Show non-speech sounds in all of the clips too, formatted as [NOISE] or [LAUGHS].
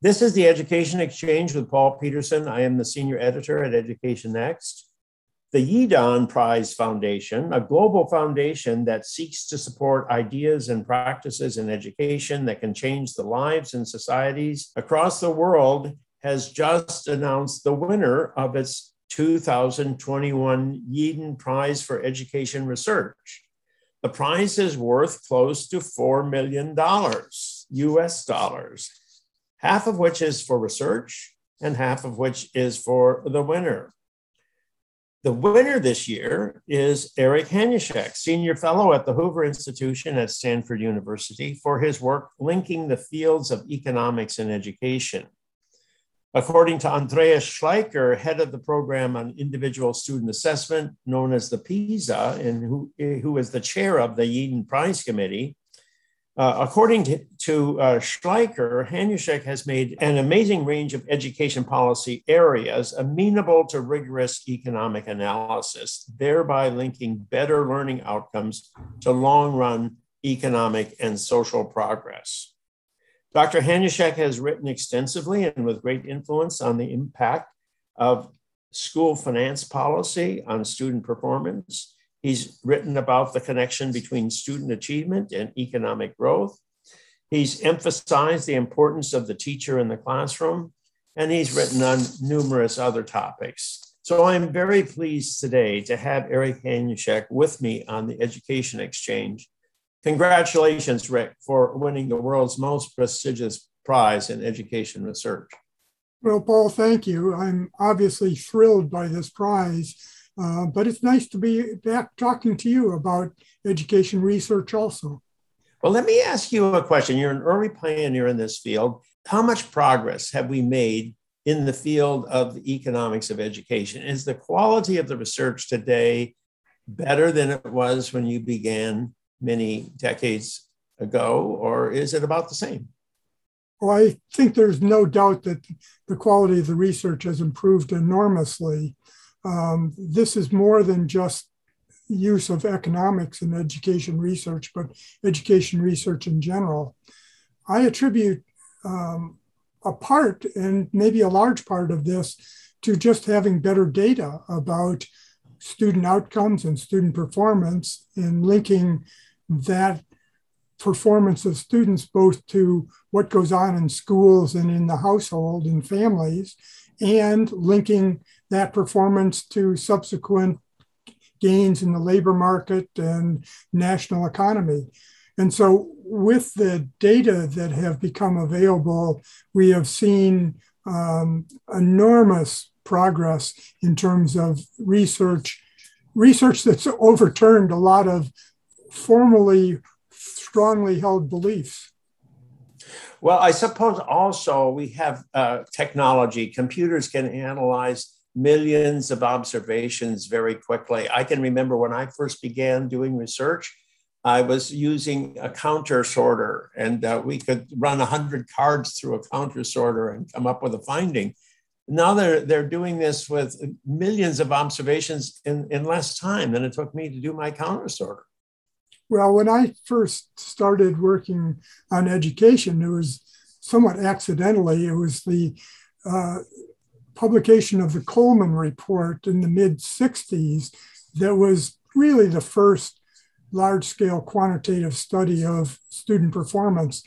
This is the Education Exchange with Paul Peterson. I am the senior editor at Education Next. The Yidan Prize Foundation, a global foundation that seeks to support ideas and practices in education that can change the lives and societies across the world, has just announced the winner of its 2021 Yidan Prize for Education Research. The prize is worth close to $4 million US dollars, half of which is for research and half of which is for the winner. The winner this year is Eric Hanushek, Senior Fellow at the Hoover Institution at Stanford University, for his work linking the fields of economics and education. According to Andreas Schleicher, head of the program on individual student assessment, known as the PISA, and who, eh, who is the chair of the Yidan Prize Committee, uh, according to, to uh, Schleicher, Hanushek has made an amazing range of education policy areas amenable to rigorous economic analysis, thereby linking better learning outcomes to long run economic and social progress. Dr. Hanushek has written extensively and with great influence on the impact of school finance policy on student performance He's written about the connection between student achievement and economic growth. He's emphasized the importance of the teacher in the classroom, and he's written on numerous other topics. So I'm very pleased today to have Eric Hanushek with me on the Education Exchange. Congratulations, Rick, for winning the world's most prestigious prize in education research. Well, Paul, thank you. I'm obviously thrilled by this prize uh, but it's nice to be back talking to you about education research also. Well, let me ask you a question. You're an early pioneer in this field. How much progress have we made in the field of the economics of education? Is the quality of the research today better than it was when you began many decades ago, or is it about the same? Well, I think there's no doubt that the quality of the research has improved enormously um, this is more than just use of economics in education research, but education research in general. I attribute um, a part and maybe a large part of this to just having better data about student outcomes and student performance and linking that performance of students both to what goes on in schools and in the household and families and linking that performance to subsequent gains in the labor market and national economy. And so, with the data that have become available, we have seen um, enormous progress in terms of research, research that's overturned a lot of formerly strongly held beliefs. Well, I suppose also we have uh, technology. Computers can analyze millions of observations very quickly. I can remember when I first began doing research, I was using a counter sorter, and uh, we could run 100 cards through a counter sorter and come up with a finding. Now they're, they're doing this with millions of observations in, in less time than it took me to do my counter sorter. Well, when I first started working on education, it was somewhat accidentally. It was the uh, publication of the Coleman Report in the mid 60s that was really the first large scale quantitative study of student performance.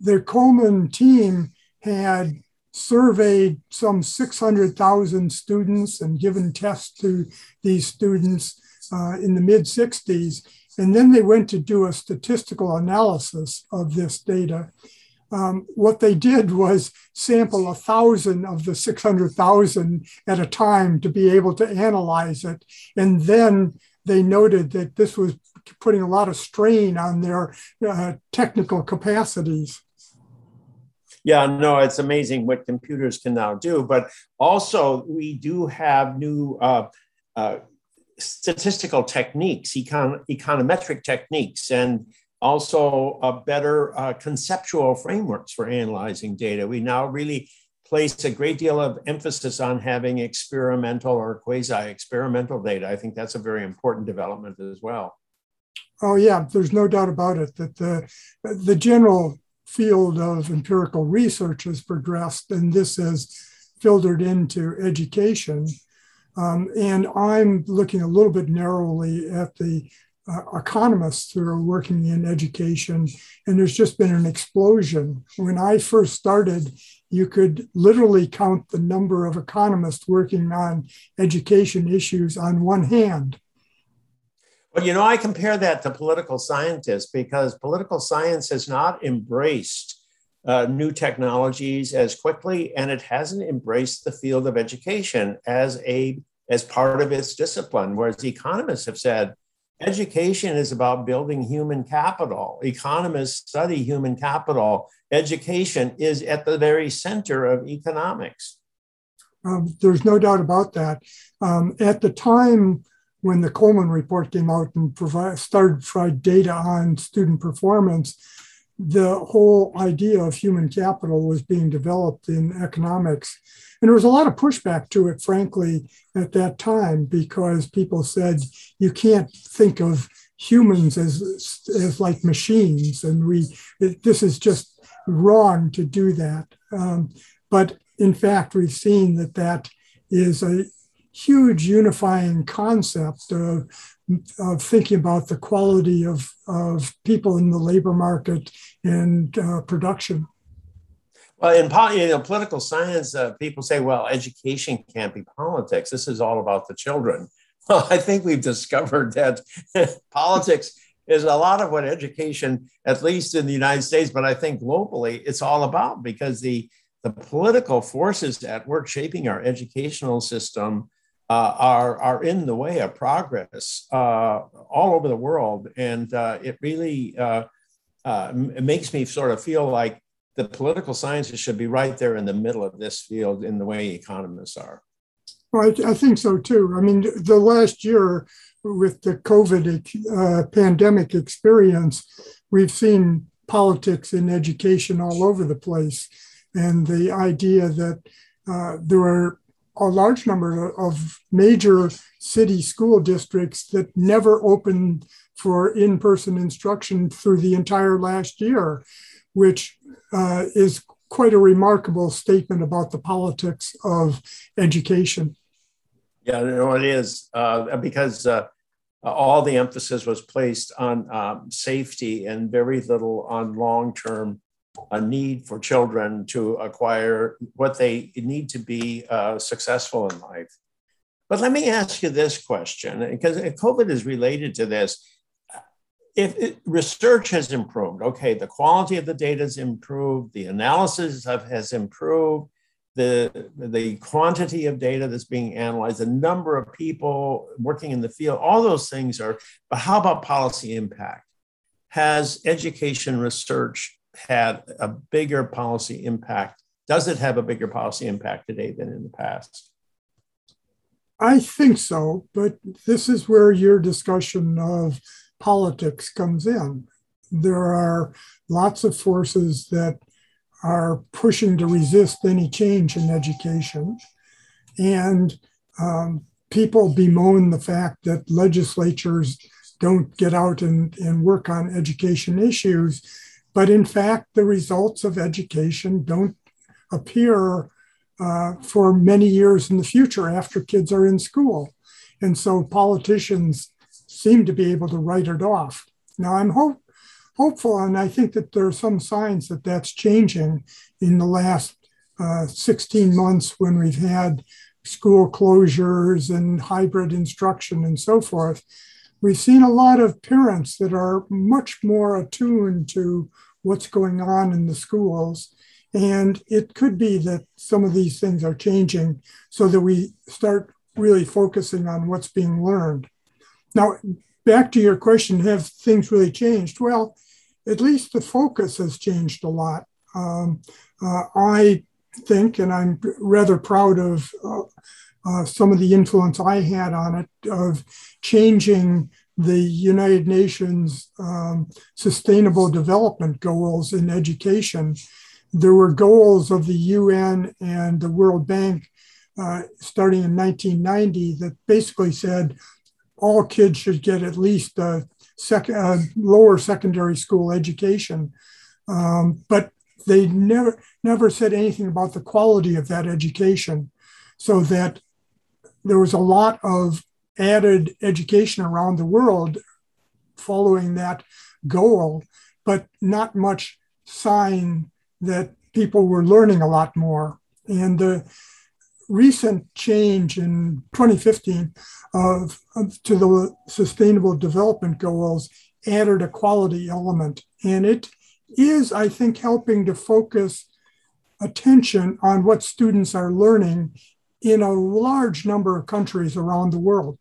The Coleman team had surveyed some 600,000 students and given tests to these students uh, in the mid 60s. And then they went to do a statistical analysis of this data um, what they did was sample a thousand of the 600,000 at a time to be able to analyze it. And then they noted that this was putting a lot of strain on their uh, technical capacities. Yeah, no, it's amazing what computers can now do. But also, we do have new uh, uh, statistical techniques, econ- econometric techniques, and also a better uh, conceptual frameworks for analyzing data. We now really place a great deal of emphasis on having experimental or quasi-experimental data. I think that's a very important development as well. Oh yeah, there's no doubt about it that the the general field of empirical research has progressed, and this has filtered into education. Um, and I'm looking a little bit narrowly at the uh, economists who are working in education, and there's just been an explosion. When I first started, you could literally count the number of economists working on education issues on one hand. Well, you know, I compare that to political scientists because political science has not embraced uh, new technologies as quickly, and it hasn't embraced the field of education as a as part of its discipline. Whereas economists have said education is about building human capital. Economists study human capital. Education is at the very center of economics. Um, there's no doubt about that. Um, at the time when the Coleman report came out and provide, started to provide data on student performance, the whole idea of human capital was being developed in economics. And there was a lot of pushback to it, frankly, at that time, because people said you can't think of humans as, as like machines, and we this is just wrong to do that. Um, but in fact, we've seen that that is a huge unifying concept of, of thinking about the quality of, of people in the labor market and uh, production. Well, in you know, political science, uh, people say, well, education can't be politics. This is all about the children. [LAUGHS] Well, I think we've discovered that [LAUGHS] politics is a lot of what education, at least in the United States, but I think globally, it's all about because the, the political forces at work shaping our educational system uh, are, are in the way of progress uh, all over the world. And uh, it really uh, uh, it makes me sort of feel like the political sciences should be right there in the middle of this field in the way economists are. Well, I, I think so too. I mean, the last year with the COVID uh, pandemic experience, we've seen politics in education all over the place. And the idea that there are a large number of major city school districts that never opened for in person instruction through the entire last year, which uh, is quite a remarkable statement about the politics of education. Yeah, no, it is uh, because uh, all the emphasis was placed on um, safety and very little on long term a need for children to acquire what they need to be uh, successful in life. But let me ask you this question, because COVID is related to this. If it, research has improved, okay, the quality of the data has improved, the analysis have, has improved, the, the quantity of data that's being analyzed, the number of people working in the field, all those things are, but how about policy impact? Has education research had a bigger policy impact? Does it have a bigger policy impact today than in the past? I think so, but this is where your discussion of politics comes in. There are lots of forces that are pushing to resist any change in education. And um, people bemoan the fact that legislatures don't get out and, and work on education issues but in fact, the results of education don't appear uh, for many years in the future after kids are in school. And so politicians seem to be able to write it off. Now, I'm hope, hopeful, and I think that there are some signs that that's changing in the last uh, 16 months when we've had school closures and hybrid instruction and so forth. We've seen a lot of parents that are much more attuned to what's going on in the schools. And it could be that some of these things are changing so that we start really focusing on what's being learned. Now, back to your question have things really changed? Well, at least the focus has changed a lot. Um, uh, I think, and I'm rather proud of uh, uh, some of the influence I had on it, of changing the United Nations um, Sustainable Development Goals in education. There were goals of the UN and the World Bank uh, starting in 1990 that basically said all kids should get at least a, sec- a lower secondary school education. Um, but they never never said anything about the quality of that education, so that there was a lot of added education around the world following that goal, but not much sign that people were learning a lot more. And the recent change in 2015 of, of, to the Sustainable Development Goals added a quality element, and it is, I think, helping to focus attention on what students are learning in a large number of countries around the world.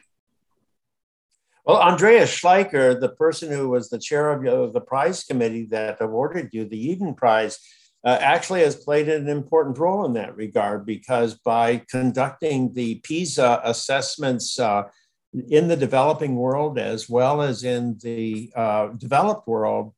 Well, Andreas Schleicher, the person who was the chair of the prize committee that awarded you the Yidan Prize, uh, actually has played an important role in that regard because by conducting the PISA assessments uh, in the developing world as well as in the uh, developed world,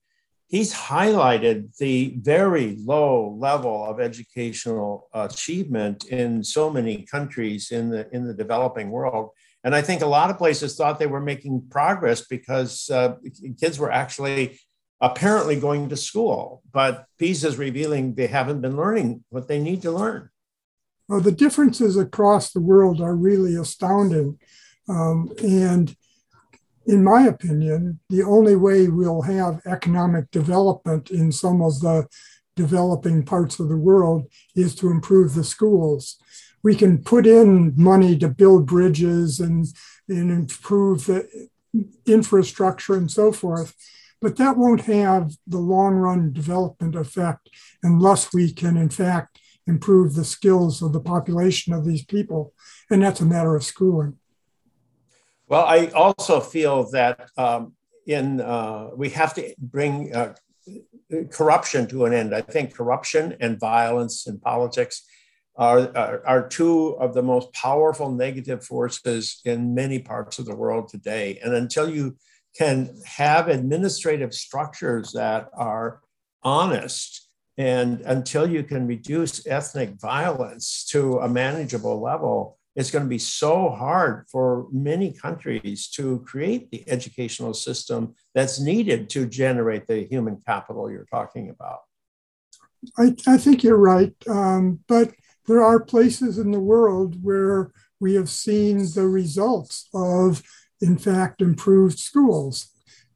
he's highlighted the very low level of educational achievement in so many countries in the in the developing world and i think a lot of places thought they were making progress because uh, kids were actually apparently going to school but pisa is revealing they haven't been learning what they need to learn well the differences across the world are really astounding um, and in my opinion, the only way we'll have economic development in some of the developing parts of the world is to improve the schools. We can put in money to build bridges and, and improve the infrastructure and so forth, but that won't have the long run development effect unless we can, in fact, improve the skills of the population of these people. And that's a matter of schooling. Well, I also feel that um, in uh, we have to bring uh, corruption to an end. I think corruption and violence in politics are, are, are, two of the most powerful negative forces in many parts of the world today. And until you can have administrative structures that are honest, and until you can reduce ethnic violence to a manageable level, it's going to be so hard for many countries to create the educational system that's needed to generate the human capital you're talking about. I, I think you're right. Um, but there are places in the world where we have seen the results of, in fact, improved schools.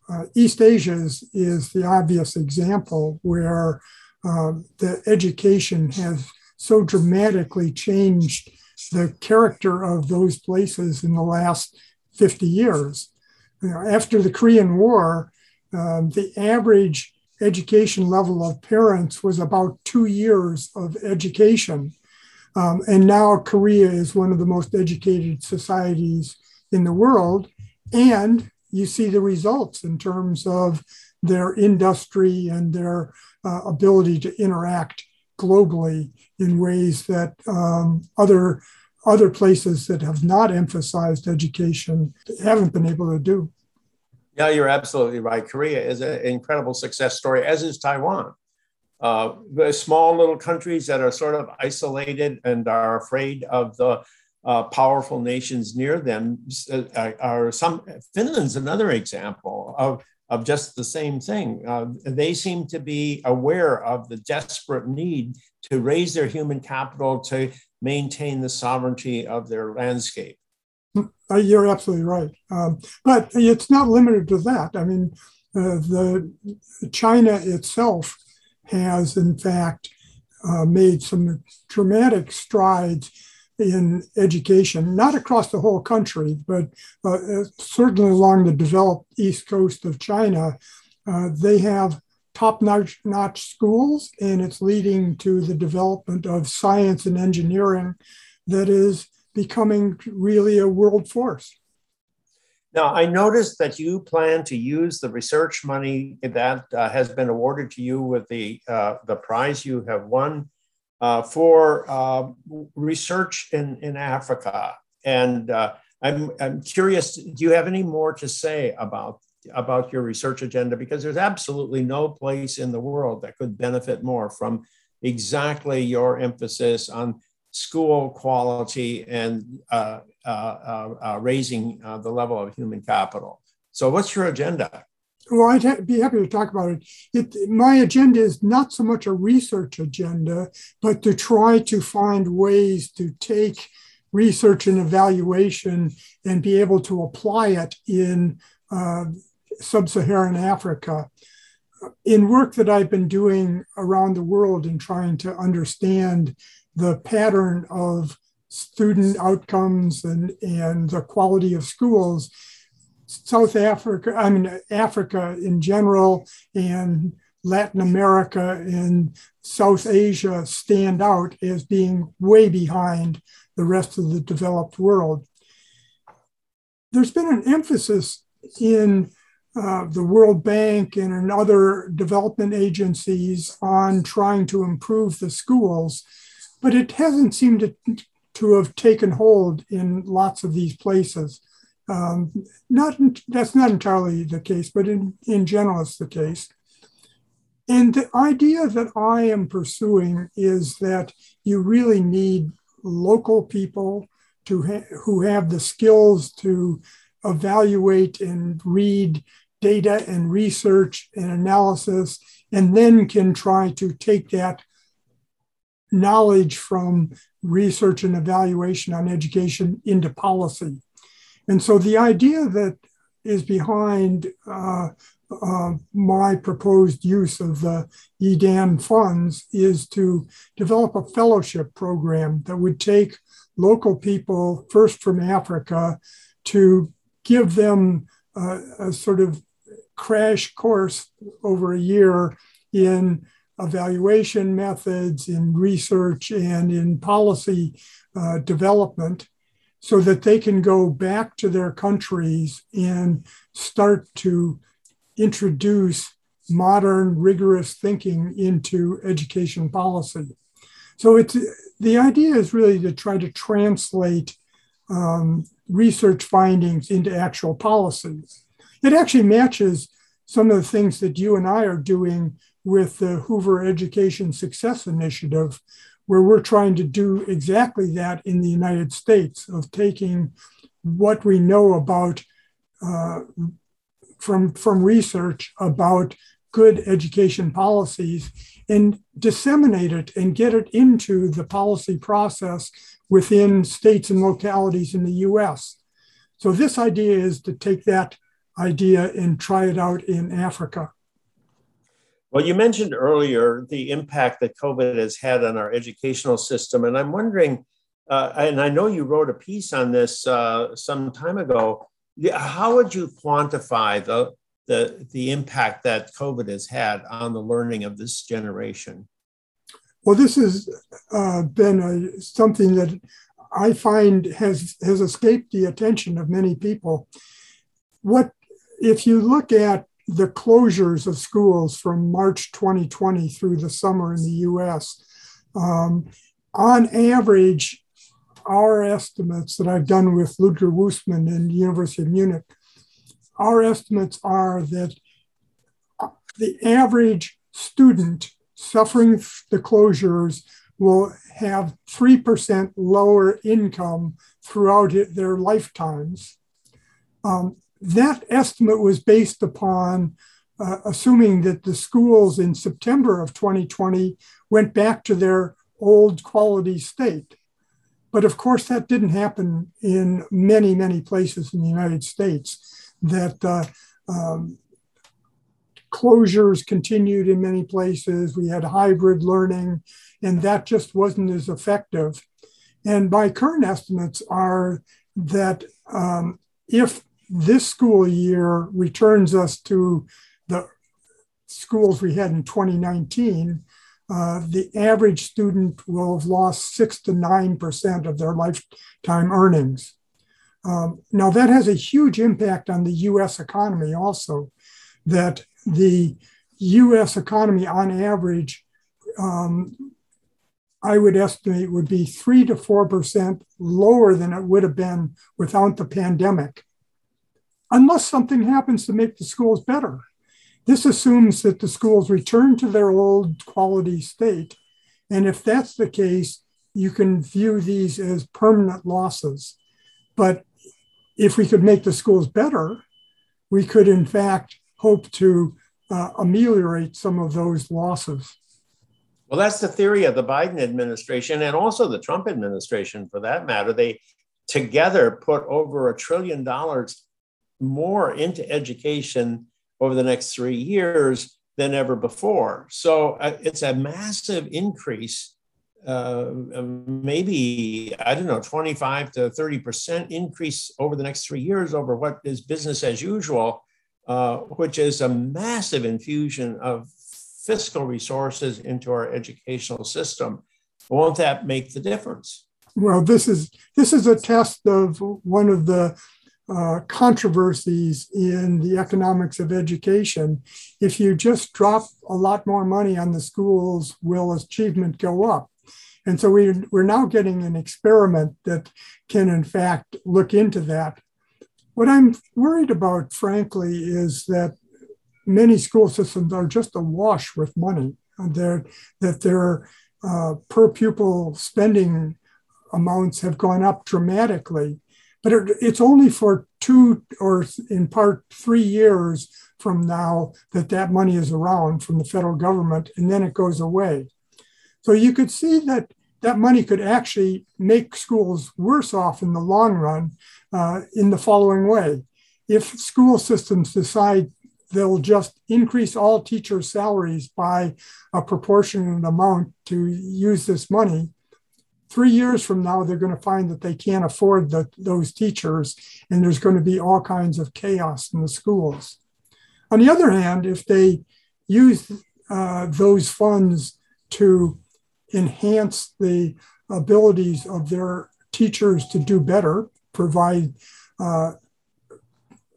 Uh, East Asia is, the obvious example where uh, the education has so dramatically changed the character of those places in the last 50 years. You know, after the Korean War, um, the average education level of parents was about two years of education. Um, and now Korea is one of the most educated societies in the world. And you see the results in terms of their industry and their uh, ability to interact globally in ways that um, other other places that have not emphasized education haven't been able to do. Yeah, you're absolutely right. Korea is an incredible success story, as is Taiwan. Uh, small little countries that are sort of isolated and are afraid of the uh, powerful nations near them uh, are some. Finland's another example of of just the same thing. Uh, they seem to be aware of the desperate need to raise their human capital to maintain the sovereignty of their landscape. Uh, you're absolutely right. Um, but it's not limited to that. I mean, uh, the China itself has, in fact, uh, made some dramatic strides in education, not across the whole country, but uh, uh, certainly along the developed east coast of China. Uh, they have top notch schools, and it's leading to the development of science and engineering that is becoming really a world force. Now, I noticed that you plan to use the research money that uh, has been awarded to you with the, uh, the prize you have won uh, for uh, research in, in Africa. And uh, I'm, I'm curious, do you have any more to say about, about your research agenda? Because there's absolutely no place in the world that could benefit more from exactly your emphasis on school quality and uh Uh, uh, uh, raising the level of human capital. So, what's your agenda? well, I'd ha- be happy to talk about it. it. My agenda is not so much a research agenda, but to try to find ways to take research and evaluation and be able to apply it in uh, sub Saharan Africa. In work that I've been doing around the world and trying to understand the pattern of student outcomes and, and the quality of schools, South Africa, I mean, Africa in general, and Latin America and South Asia stand out as being way behind the rest of the developed world. There's been an emphasis in uh, the World Bank and in other development agencies on trying to improve the schools, but it hasn't seemed to, to have taken hold in lots of these places. Um, not that's not entirely the case, but in, in general, it's the case. And the idea that I am pursuing is that you really need local people to ha- who have the skills to evaluate and read data and research and analysis, and then can try to take that knowledge from research and evaluation on education into policy. And so the idea that is behind uh, uh, my proposed use of the Yidan funds is to develop a fellowship program that would take local people, first from Africa, to give them a sort of crash course over a year in evaluation methods, in research, and in policy uh, development so that they can go back to their countries and start to introduce modern, rigorous thinking into education policy. So it's the idea is really to try to translate um, research findings into actual policies. It actually matches some of the things that you and I are doing with the Hoover Education Success Initiative, where we're trying to do exactly that in the United States of taking what we know about uh, from, from research about good education policies and disseminate it and get it into the policy process within states and localities in the US. So, this idea is to take that idea and try it out in Africa. Well, you mentioned earlier the impact that COVID has had on our educational system. And I'm wondering, uh, and I know you wrote a piece on this uh, some time ago. How would you quantify the, the, the impact that COVID has had on the learning of this generation? Well, this has uh, been a, something that I find has, has escaped the attention of many people. What if you look at the closures of schools from March 2020 through the summer in the US, um, on average, our estimates that I've done with Ludger Woessmann and the University of Munich, our estimates are that the average student suffering the closures will have 3% lower income throughout their lifetimes. Um, that estimate was based upon uh, assuming that the schools in September of 2020 went back to their old quality state. But of course, that didn't happen in many, many places in the United States. That uh, um, closures continued in many places. We had hybrid learning, and that just wasn't as effective. And my current estimates are that um, if this school year returns us to the schools we had in 2019, uh, the average student will have lost six to nine percent of their lifetime earnings. Um, now that has a huge impact on the U.S. economy. Also, that the U.S. economy, on average, um, I would estimate would be three to four percent lower than it would have been without the pandemic unless something happens to make the schools better. This assumes that the schools return to their old quality state. And if that's the case, you can view these as permanent losses. But if we could make the schools better, we could, in fact, hope to uh, ameliorate some of those losses. Well, that's the theory of the Biden administration and also the Trump administration, for that matter. They together put over a trillion dollars more into education over the next three years than ever before. So uh, it's a massive increase, uh, maybe, I don't know, 25 to 30% increase over the next three years over what is business as usual, uh, which is a massive infusion of fiscal resources into our educational system. Won't that make the difference? Well, this is this is a test of one of the uh, controversies in the economics of education. If you just drop a lot more money on the schools, will achievement go up? And so we, we're now getting an experiment that can, in fact, look into that. What I'm worried about, frankly, is that many school systems are just awash with money. They're, that their uh, per pupil spending amounts have gone up dramatically. But it, it's only for two or in part three years from now that that money is around from the federal government, and then it goes away. So you could see that that money could actually make schools worse off in the long run uh, in the following way. If school systems decide they'll just increase all teachers' salaries by a proportionate amount to use this money. Three years from now, they're going to find that they can't afford the, those teachers, and there's going to be all kinds of chaos in the schools. On the other hand, if they use uh, those funds to enhance the abilities of their teachers to do better, provide uh,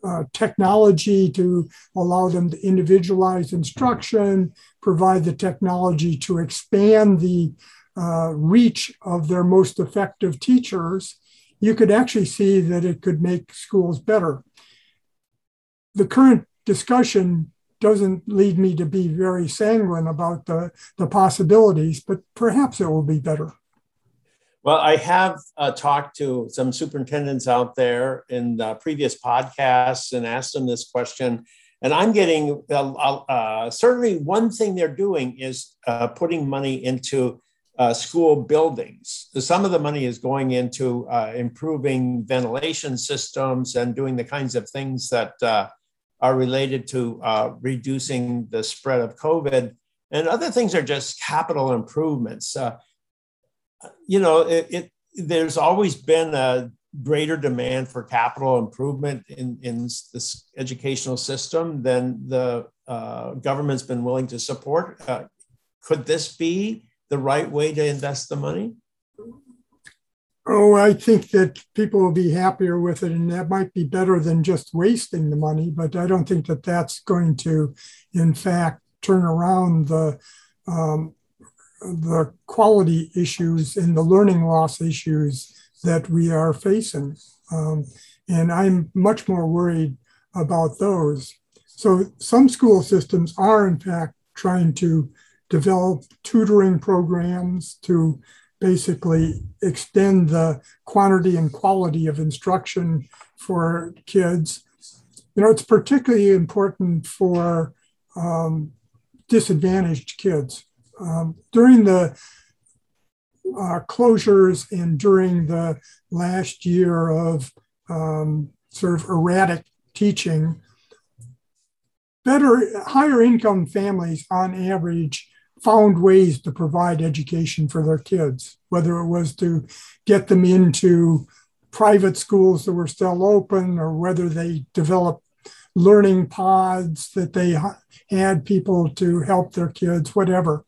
uh, technology to allow them to individualize instruction, provide the technology to expand the uh, reach of their most effective teachers, you could actually see that it could make schools better. The current discussion doesn't lead me to be very sanguine about the, the possibilities, but perhaps it will be better. Well, I have uh, talked to some superintendents out there in uh, previous podcasts and asked them this question. And I'm getting uh, uh certainly one thing they're doing is uh, putting money into uh, school buildings. Some of the money is going into improving ventilation systems and doing the kinds of things that are related to reducing the spread of COVID. And other things are just capital improvements you know, it, it there's always been a greater demand for capital improvement in, in this educational system than the uh, government's been willing to support. Uh, could this be the right way to invest the money? Oh, I think that people will be happier with it, and that might be better than just wasting the money. But I don't think that that's going to, in fact, turn around the um, the quality issues and the learning loss issues that we are facing. Um, and I'm much more worried about those. So, some school systems are, in fact, trying to develop tutoring programs to basically extend the quantity and quality of instruction for kids. You know, it's particularly important for um, disadvantaged kids um, during the uh, closures and during the last year of um, sort of erratic teaching, better, higher income families on average found ways to provide education for their kids, whether it was to get them into private schools that were still open or whether they developed learning pods that they had people to help their kids, whatever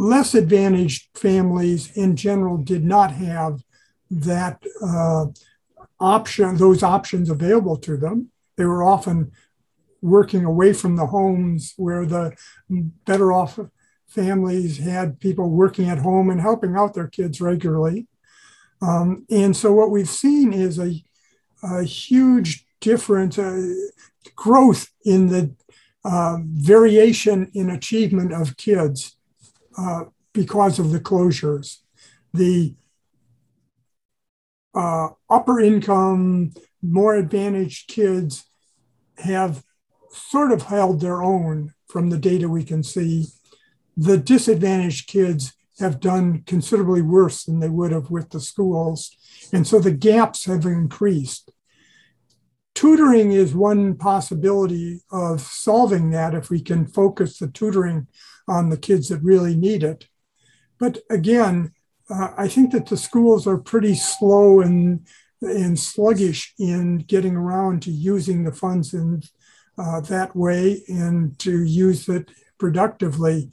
less advantaged families in general did not have that uh, option, those options available to them. They were often working away from the homes where the better off families had people working at home and helping out their kids regularly. Um, and so what we've seen is a, a huge difference, uh, growth in the uh, variation in achievement of kids uh, because of the closures. The uh, upper income, more advantaged kids have sort of held their own from the data we can see. The disadvantaged kids have done considerably worse than they would have with the schools. And so the gaps have increased. Tutoring is one possibility of solving that if we can focus the tutoring on the kids that really need it. But again, uh, I think that the schools are pretty slow and and sluggish in getting around to using the funds in uh, that way and to use it productively.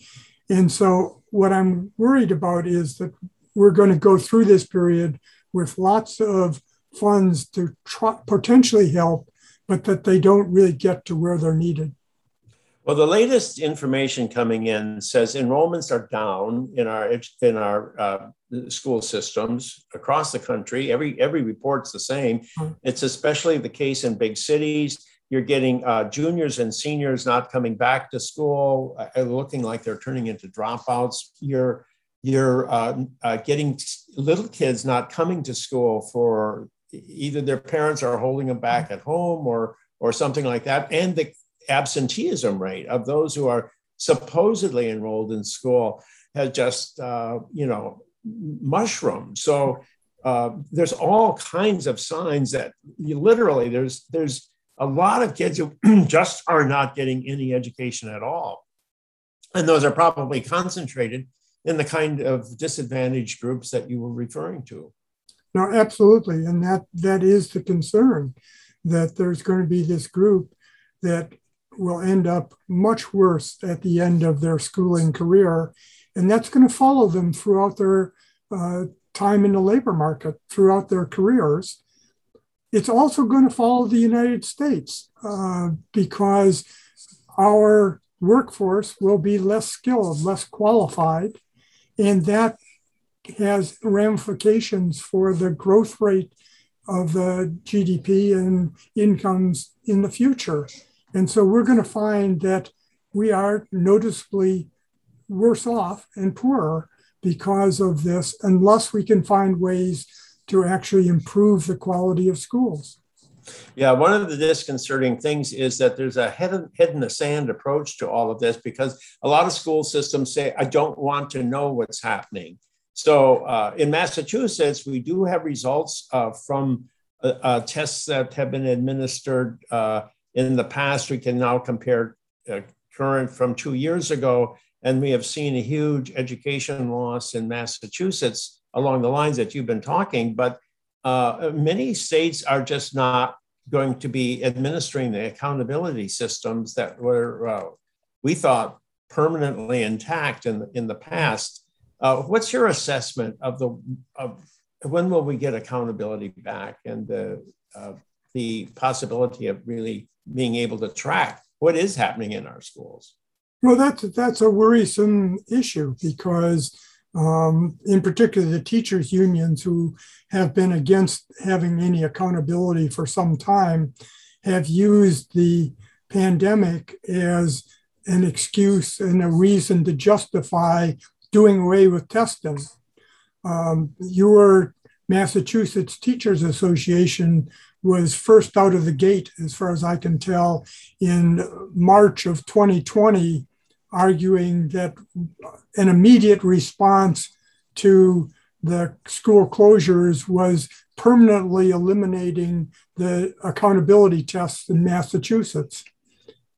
And so, what I'm worried about is that we're going to go through this period with lots of funds to try, potentially help, but that they don't really get to where they're needed. Well, the latest information coming in says enrollments are down in our in our uh, school systems across the country. Every every report's the same. Hmm. It's especially the case in big cities. You're getting uh, juniors and seniors not coming back to school, uh, looking like they're turning into dropouts. You're you're uh, uh, getting little kids not coming to school for either their parents are holding them back at home or or something like that, and the absenteeism rate of those who are supposedly enrolled in school has just, uh, you know, mushroomed. So uh, there's all kinds of signs that literally there's there's a lot of kids who [CLEARS THROAT] just are not getting any education at all, and those are probably concentrated in the kind of disadvantaged groups that you were referring to. No, absolutely, and that that is the concern that there's going to be this group that will end up much worse at the end of their schooling career. And that's going to follow them throughout their uh, time in the labor market, throughout their careers. It's also going to follow the United States uh, because our workforce will be less skilled, less qualified, and that has ramifications for the growth rate of the GDP and incomes in the future. And so we're going to find that we are noticeably worse off and poorer because of this, unless we can find ways to actually improve the quality of schools. Yeah, one of the disconcerting things is that there's a head, head in the sand approach to all of this because a lot of school systems say, I don't want to know what's happening. So uh, in Massachusetts, we do have results uh, from uh, uh tests that have been administered uh, in the past, we can now compare uh, current from two years ago, and we have seen a huge education loss in Massachusetts along the lines that you've been talking. But uh, many states are just not going to be administering the accountability systems that were, uh, we thought, permanently intact in in the past. Uh, what's your assessment of the of when will we get accountability back and the uh, the possibility of really being able to track what is happening in our schools. Well, that's that's a worrisome issue because, um, in particular, the teachers' unions who have been against having any accountability for some time have used the pandemic as an excuse and a reason to justify doing away with testing. Um, your Massachusetts Teachers Association was first out of the gate, as far as I can tell, in March of 2020, arguing that an immediate response to the school closures was permanently eliminating the accountability tests in Massachusetts,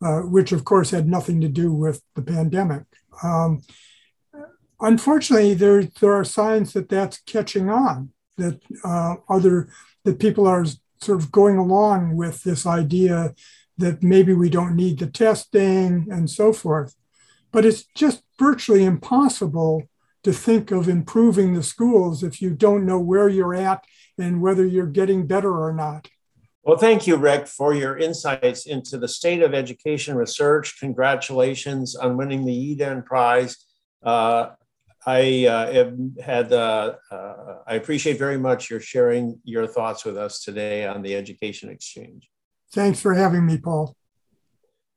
uh, which of course had nothing to do with the pandemic. Um, unfortunately, there, there are signs that that's catching on, that uh, other that people are sort of going along with this idea that maybe we don't need the testing and so forth. But it's just virtually impossible to think of improving the schools if you don't know where you're at and whether you're getting better or not. Well, thank you, Rick, for your insights into the state of education research. Congratulations on winning the Yidan Prize. Uh, I uh, have had, uh, uh, I appreciate very much your sharing your thoughts with us today on the Education Exchange. Thanks for having me, Paul.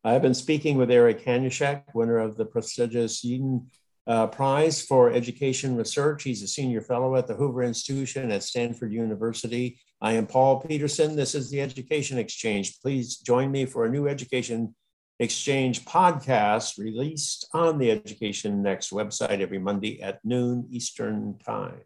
I've been speaking with Eric Hanushek, winner of the prestigious Yidan uh, Prize for Education Research. He's a senior fellow at the Hoover Institution at Stanford University. I am Paul Peterson. This is the Education Exchange. Please join me for a new Education Exchange podcast released on the Education Next website every Monday at noon Eastern Time.